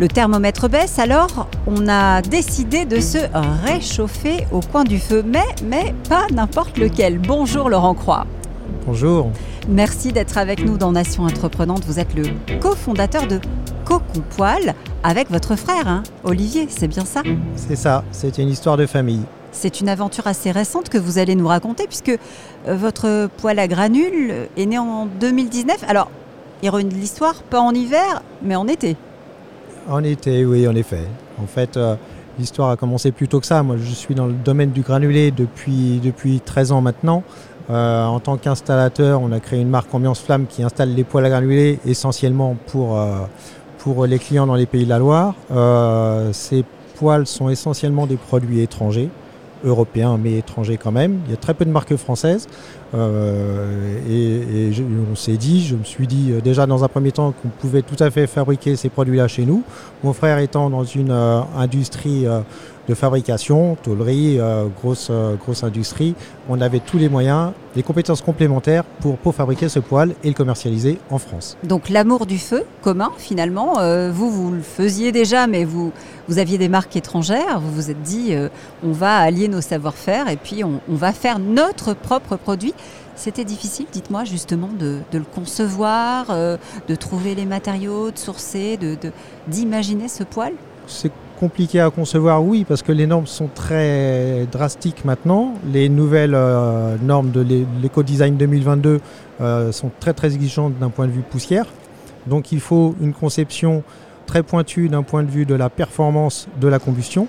Le thermomètre baisse, alors on a décidé de se réchauffer au coin du feu, mais, mais pas n'importe lequel. Bonjour Laurent Croix. Bonjour. Merci d'être avec nous dans Nation Entreprenante. Vous êtes le cofondateur de Cocon Poil avec votre frère, hein, Olivier, c'est bien ça? C'est ça, c'est une histoire de famille. C'est une aventure assez récente que vous allez nous raconter puisque euh, votre poêle à granules est né en 2019. Alors, de l'histoire, pas en hiver, mais en été. En été, oui, en effet. En fait, euh, l'histoire a commencé plus tôt que ça. Moi, je suis dans le domaine du granulé depuis, depuis 13 ans maintenant. Euh, en tant qu'installateur, on a créé une marque Ambiance Flamme qui installe les poêles à granulés essentiellement pour, pour les clients dans les pays de la Loire. ces poêles sont essentiellement des produits étrangers européens mais étrangers quand même. Il y a très peu de marques françaises. Euh, et, on s'est dit, je me suis dit euh, déjà dans un premier temps qu'on pouvait tout à fait fabriquer ces produits-là chez nous. Mon frère étant dans une euh, industrie de fabrication, tôlerie, grosse, grosse industrie, on avait tous les moyens, les compétences complémentaires pour, pour fabriquer ce poêle et le commercialiser en France. Donc l'amour du feu commun finalement, vous, vous le faisiez déjà, mais vous, vous aviez des marques étrangères, vous vous êtes dit, on va allier nos savoir-faire et puis on, on va faire notre propre produit. C'était difficile, dites-moi, justement, de, le concevoir, euh, de trouver les matériaux, de sourcer, d'imaginer ce poil? C'est compliqué à concevoir, oui, parce que les normes sont très drastiques maintenant. Les nouvelles euh, normes de l'éco-design 2022 euh, sont très très exigeantes d'un point de vue poussière. Donc il faut une conception très pointue d'un point de vue de la performance de la combustion.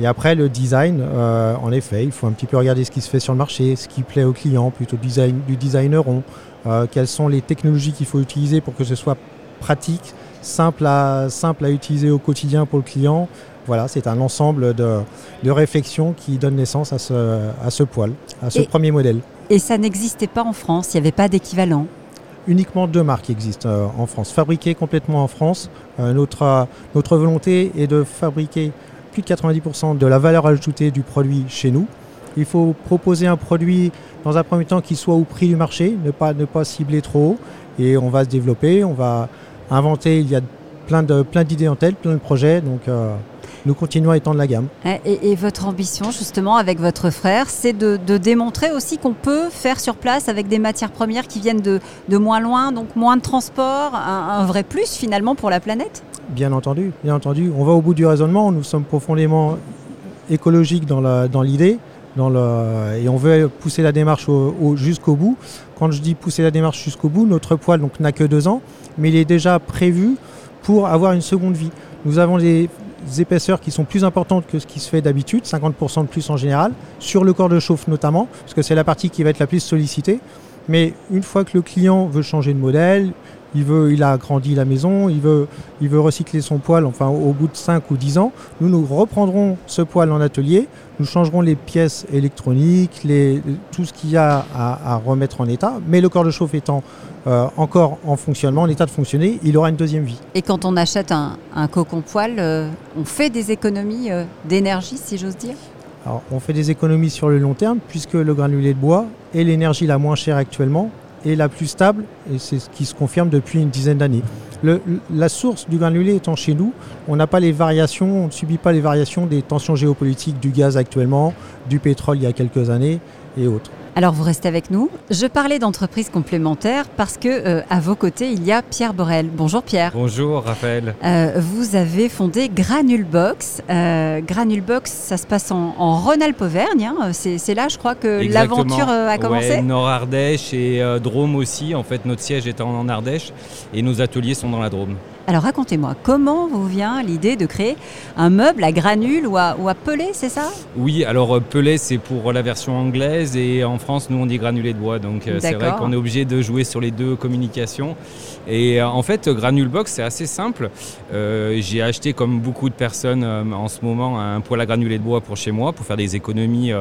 Et après, le design, euh, en effet, il faut un petit peu regarder ce qui se fait sur le marché, ce qui plaît au client, plutôt design, du designer rond, euh, quelles sont les technologies qu'il faut utiliser pour que ce soit pratique, simple à, simple à utiliser au quotidien pour le client. Voilà, c'est un ensemble de, de, réflexions qui donne naissance à ce, à ce poil, à ce premier modèle. Et ça n'existait pas en France, il n'y avait pas d'équivalent uniquement deux marques existent euh, en France, fabriquées complètement en France. notre, notre volonté est de fabriquer plus de 90% de la valeur ajoutée du produit chez nous. Il faut proposer un produit dans un premier temps qui soit au prix du marché, ne pas, cibler trop. Et on va se développer, on va inventer. Il y a plein d'idées en tête, plein de projets. Euh, nous continuons à étendre la gamme. Et, votre ambition, justement, avec votre frère, c'est de, démontrer aussi qu'on peut faire sur place avec des matières premières qui viennent de, moins loin, donc moins de transport, un, vrai plus finalement pour la planète? Bien entendu, bien entendu. On va au bout du raisonnement, nous sommes profondément écologiques dans l'idée. Dans le, et on veut pousser la démarche jusqu'au bout. Quand je dis pousser la démarche jusqu'au bout, notre poêle n'a que deux ans, mais il est déjà prévu pour avoir une seconde vie. Nous avons des épaisseurs qui sont plus importantes que ce qui se fait d'habitude, 50% de plus en général, sur le corps de chauffe notamment, parce que c'est la partie qui va être la plus sollicitée. Mais une fois que le client veut changer de modèle, il, veut, il a agrandi la maison, il veut, il veut recycler son poêle, enfin au bout de 5 ou 10 ans, nous nous reprendrons ce poêle en atelier, nous changerons les pièces électroniques, les, tout ce qu'il y a à, remettre en état, mais le corps de chauffe étant euh, encore en fonctionnement, en état de fonctionner, il aura une deuxième vie. Et quand on achète un, cocon poêle, euh, on fait des économies euh, d'énergie, si j'ose dire? Alors, on fait des économies sur le long terme, puisque le granulé de bois est l'énergie la moins chère actuellement et la plus stable, et c'est ce qui se confirme depuis une dizaine d'années. la source du granulé étant chez nous, on n'a pas les variations, on ne subit pas les variations des tensions géopolitiques du gaz actuellement, du pétrole il y a quelques années et autres. Alors vous restez avec nous. Je parlais d'entreprises complémentaires parce que euh, à vos côtés il y a Pierre Borel. Bonjour Pierre. Bonjour Raphaël. Euh, vous avez fondé Granulbox. Euh, Granulbox, ça se passe en, Rhône-Alpes-Auvergne. Hein. C'est là, je crois que l'aventure a commencé. Ouais, Nord Ardèche et Drôme aussi. En fait, notre siège est en Ardèche et nos ateliers sont dans la Drôme. Alors racontez-moi, comment vous vient l'idée de créer un meuble à granules ou à, ou pelé, c'est ça? Oui, alors euh, pelé c'est pour la version anglaise et en France nous on dit granulé de bois, donc euh, c'est vrai qu'on est obligé de jouer sur les deux communications. Et euh, en fait Granulbox c'est assez simple. J'ai acheté comme beaucoup de personnes en ce moment un poêle à granulés de bois pour chez moi pour faire des économies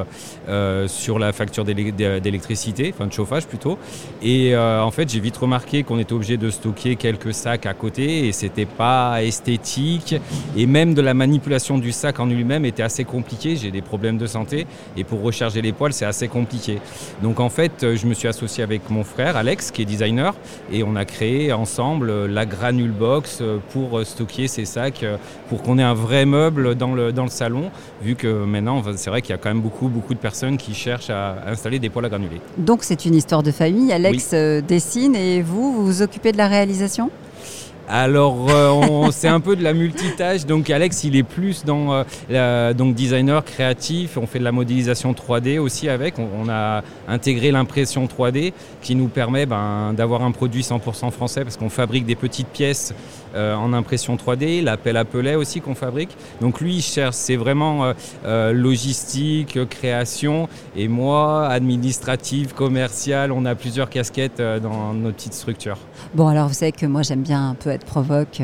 sur la facture d'électricité, enfin de chauffage plutôt. Et en fait j'ai vite remarqué qu'on était obligé de stocker quelques sacs à côté et c'était pas esthétique. Et même de la manipulation du sac en lui-même était assez compliqué. J'ai des problèmes de santé et pour recharger les poils, c'est assez compliqué. Donc en fait, je me suis associé avec mon frère Alex, qui est designer, et on a créé ensemble la Granule Box pour stocker ces sacs, pour qu'on ait un vrai meuble dans le, dans le salon, vu que maintenant, c'est vrai qu'il y a quand même beaucoup, beaucoup de personnes qui cherchent à installer des poils à granulés. Donc c'est une histoire de famille. Alex euh, dessine et vous, vous vous occupez de la réalisation? Alors, euh, c'est un peu de la multitâche. Donc, Alex, il est plus dans euh, donc designer créatif. On fait de la modélisation 3D aussi avec. On, a intégré l'impression 3D qui nous permet ben, d'avoir un produit 100% français parce qu'on fabrique des petites pièces euh, en impression 3D, l'appel à pelet aussi qu'on fabrique. Donc lui, il cherche, c'est vraiment euh, euh, logistique, création, et moi, administrative, commerciale, on a plusieurs casquettes dans notre petite structure. Bon, alors vous savez que moi j'aime bien un peu être provoque.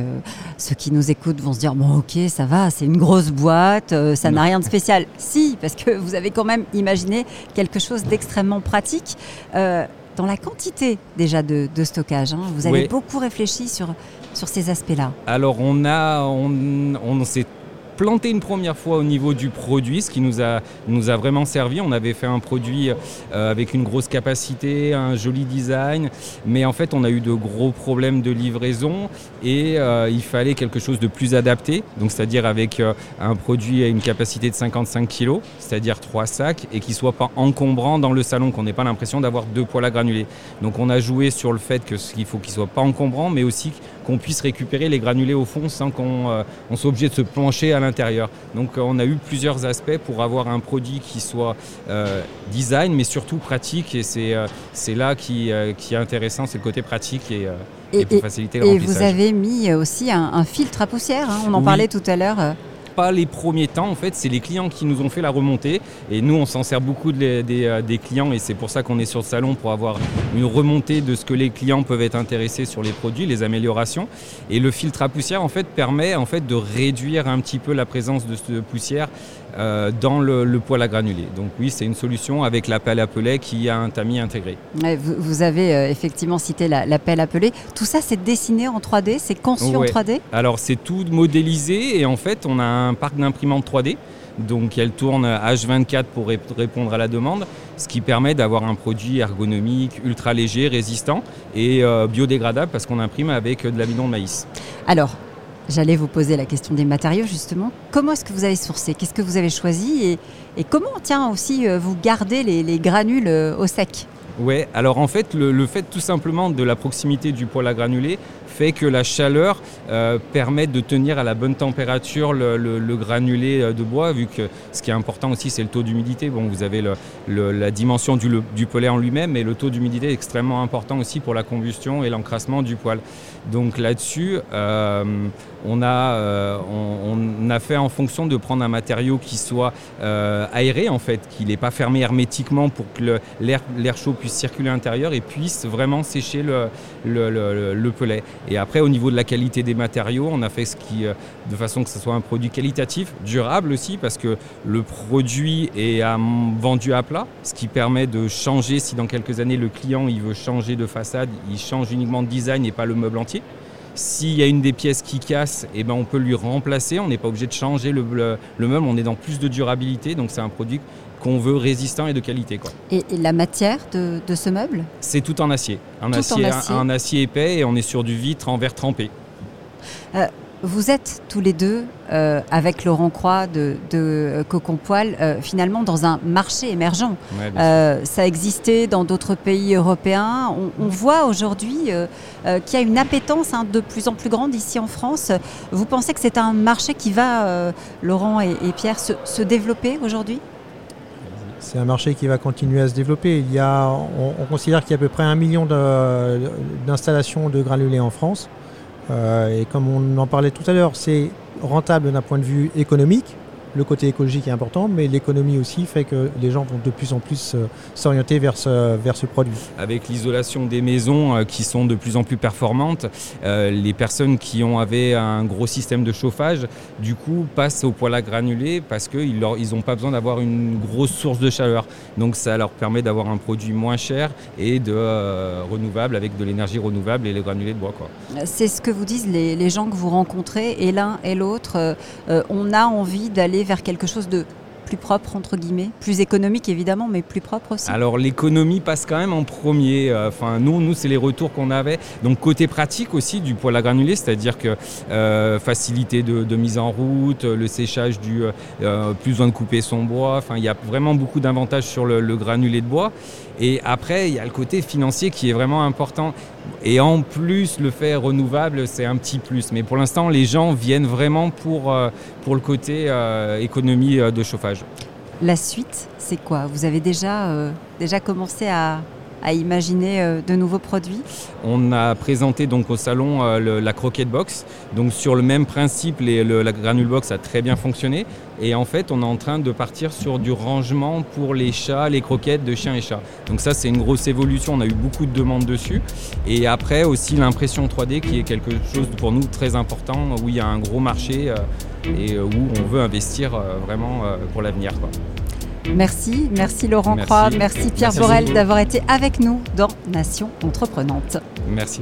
ceux qui nous écoutent vont se dire, bon ok, ça va, c'est une grosse boîte, ça n'a rien de spécial. Si, parce que vous avez quand même imaginé quelque chose d'extrêmement pratique dans la quantité déjà de, stockage. Hein. Vous avez beaucoup réfléchi sur, sur ces aspects-là. Alors on a, on, on s'est planté une première fois au niveau du produit, ce qui nous a, nous a vraiment servi. On avait fait un produit euh, avec une grosse capacité, un joli design, mais en fait on a eu de gros problèmes de livraison et euh, il fallait quelque chose de plus adapté, donc c'est-à-dire avec euh, un produit à une capacité de 55 kg, c'est-à-dire trois sacs, et qui soit pas encombrant dans le salon, qu'on n'ait pas l'impression d'avoir deux poils à granulés. Donc on a joué sur le fait qu'il faut qu'il soit pas encombrant, mais aussi qu'on puisse récupérer les granulés au fond sans qu'on soit obligé de se plancher à l'intérieur. Donc euh, on a eu plusieurs aspects pour avoir un produit qui soit euh, design mais surtout pratique. Et c'est euh, là qui, qui, est intéressant, c'est le côté pratique et, et, pour faciliter le Et vous avez mis aussi un, filtre à poussière, hein, on en parlait tout à l'heure pas les premiers temps, en fait, c'est les clients qui nous ont fait la remontée. Et nous, on s'en sert beaucoup des, des, clients et c'est pour ça qu'on est sur le salon pour avoir une remontée de ce que les clients peuvent être intéressés sur les produits, les améliorations. Et le filtre à poussière, en fait, permet en fait de réduire un petit peu la présence de, poussière euh, dans le, poêle à granulés. Donc oui, c'est une solution avec la pelle à pellet qui a un tamis intégré. vous, avez euh, effectivement cité la, pelle à pellet. Tout ça, c'est dessiné en 3D, c'est conçu en 3D Alors c'est tout modélisé et en fait, on a un parc d'imprimantes 3D. Donc elle tourne H24 pour répondre à la demande, ce qui permet d'avoir un produit ergonomique, ultra léger, résistant et euh, biodégradable parce qu'on imprime avec de l'amidon de maïs. Alors, J'allais vous poser la question des matériaux justement. Comment est-ce que vous avez sourcé? Qu'est-ce que vous avez choisi? Et, comment, tiens, aussi euh, vous gardez les, granules euh, au sec? Oui, alors en fait, le, fait tout simplement de la proximité du poêle à granulés fait que la chaleur euh, permet de tenir à la bonne température le, granulé euh, de bois, vu que ce qui est important aussi, c'est le taux d'humidité. Bon, vous avez la dimension du, du en lui-même, mais le taux d'humidité est extrêmement important aussi pour la combustion et l'encrassement du poêle. Donc là-dessus, euh, on, a, on, a fait en fonction de prendre un matériau qui soit aéré, en fait, qui n'est pas fermé hermétiquement pour que l'air chaud puisse circuler à l'intérieur et puisse vraiment sécher le, le, le, pellet. Et après, au niveau de la qualité des matériaux, on a fait ce qui, euh, de façon que ce soit un produit qualitatif, durable aussi, parce que le produit est vendu à plat, ce qui permet de changer, si dans quelques années le client il veut changer de façade, il change uniquement de design et pas le meuble entier. S'il y a une des pièces qui casse, eh ben on peut lui remplacer. On n'est pas obligé de changer le, le, meuble. On est dans plus de durabilité. Donc c'est un produit qu'on veut résistant et de qualité. Quoi. Et, la matière de, ce meuble? C'est tout en acier. Un, acier, Un, acier épais et on est sur du vitre en verre trempé. Euh, vous êtes tous les deux, euh, avec Laurent Croix de, de Cocon Poil, euh, finalement dans un marché émergent. ça existait dans d'autres pays européens. On, voit aujourd'hui qu'il y a une appétence hein, de plus en plus grande ici en France. Vous pensez que c'est un marché qui va, Laurent et, Pierre, se développer aujourd'hui? C'est un marché qui va continuer à se développer. Il y a, on, considère qu'il y a à peu près un million d'installations de, granulés en France. Euh, et comme on en parlait tout à l'heure, c'est rentable d'un point de vue économique. Le côté écologique est important, mais l'économie aussi fait que les gens vont de plus en plus euh, s'orienter vers ce, vers ce produit. Avec l'isolation des maisons euh, qui sont de plus en plus performantes, euh, les personnes qui ont avaient un gros système de chauffage, du coup, passent au poêle à granulés parce qu'ils n'ont pas besoin d'avoir une grosse source de chaleur. Donc ça leur permet d'avoir un produit moins cher et de renouvelable avec de l'énergie renouvelable et les granulés de bois. C'est ce que vous disent les, les, gens que vous rencontrez et l'un et l'autre. on a envie d'aller vers quelque chose de plus propre, entre guillemets, plus économique évidemment, mais plus propre aussi Alors l'économie passe quand même en premier. Euh, enfin, nous, nous c'est les retours qu'on avait. Donc côté pratique aussi du poêle à granulés, c'est-à-dire que euh, facilité de, mise en route, le séchage du euh, plus besoin de couper son bois. Enfin, il y a vraiment beaucoup d'avantages sur le, le granulé de bois. Et après, il y a le côté financier qui est vraiment important. Et en plus, le fait renouvelable, c'est un petit plus. Mais pour l'instant, les gens viennent vraiment pour, euh, pour le côté euh, économie euh, de chauffage. La suite, c'est quoi? Vous avez déjà, déjà commencé à, à imaginer euh, de nouveaux produits On a présenté donc au salon euh, la croquette box. Donc sur le même principe, la granule box a très bien fonctionné. Et en fait, on est en train de partir sur du rangement pour les chats, les croquettes de chiens et chats. Donc ça, c'est une grosse évolution. On a eu beaucoup de demandes dessus. Et après aussi l'impression 3D qui est quelque chose pour nous très important, où il y a un gros marché euh, et où on veut investir vraiment pour l'avenir. Merci, merci Laurent Croix, merci Pierre Borel d'avoir été avec nous dans Nation Entreprenante. Merci.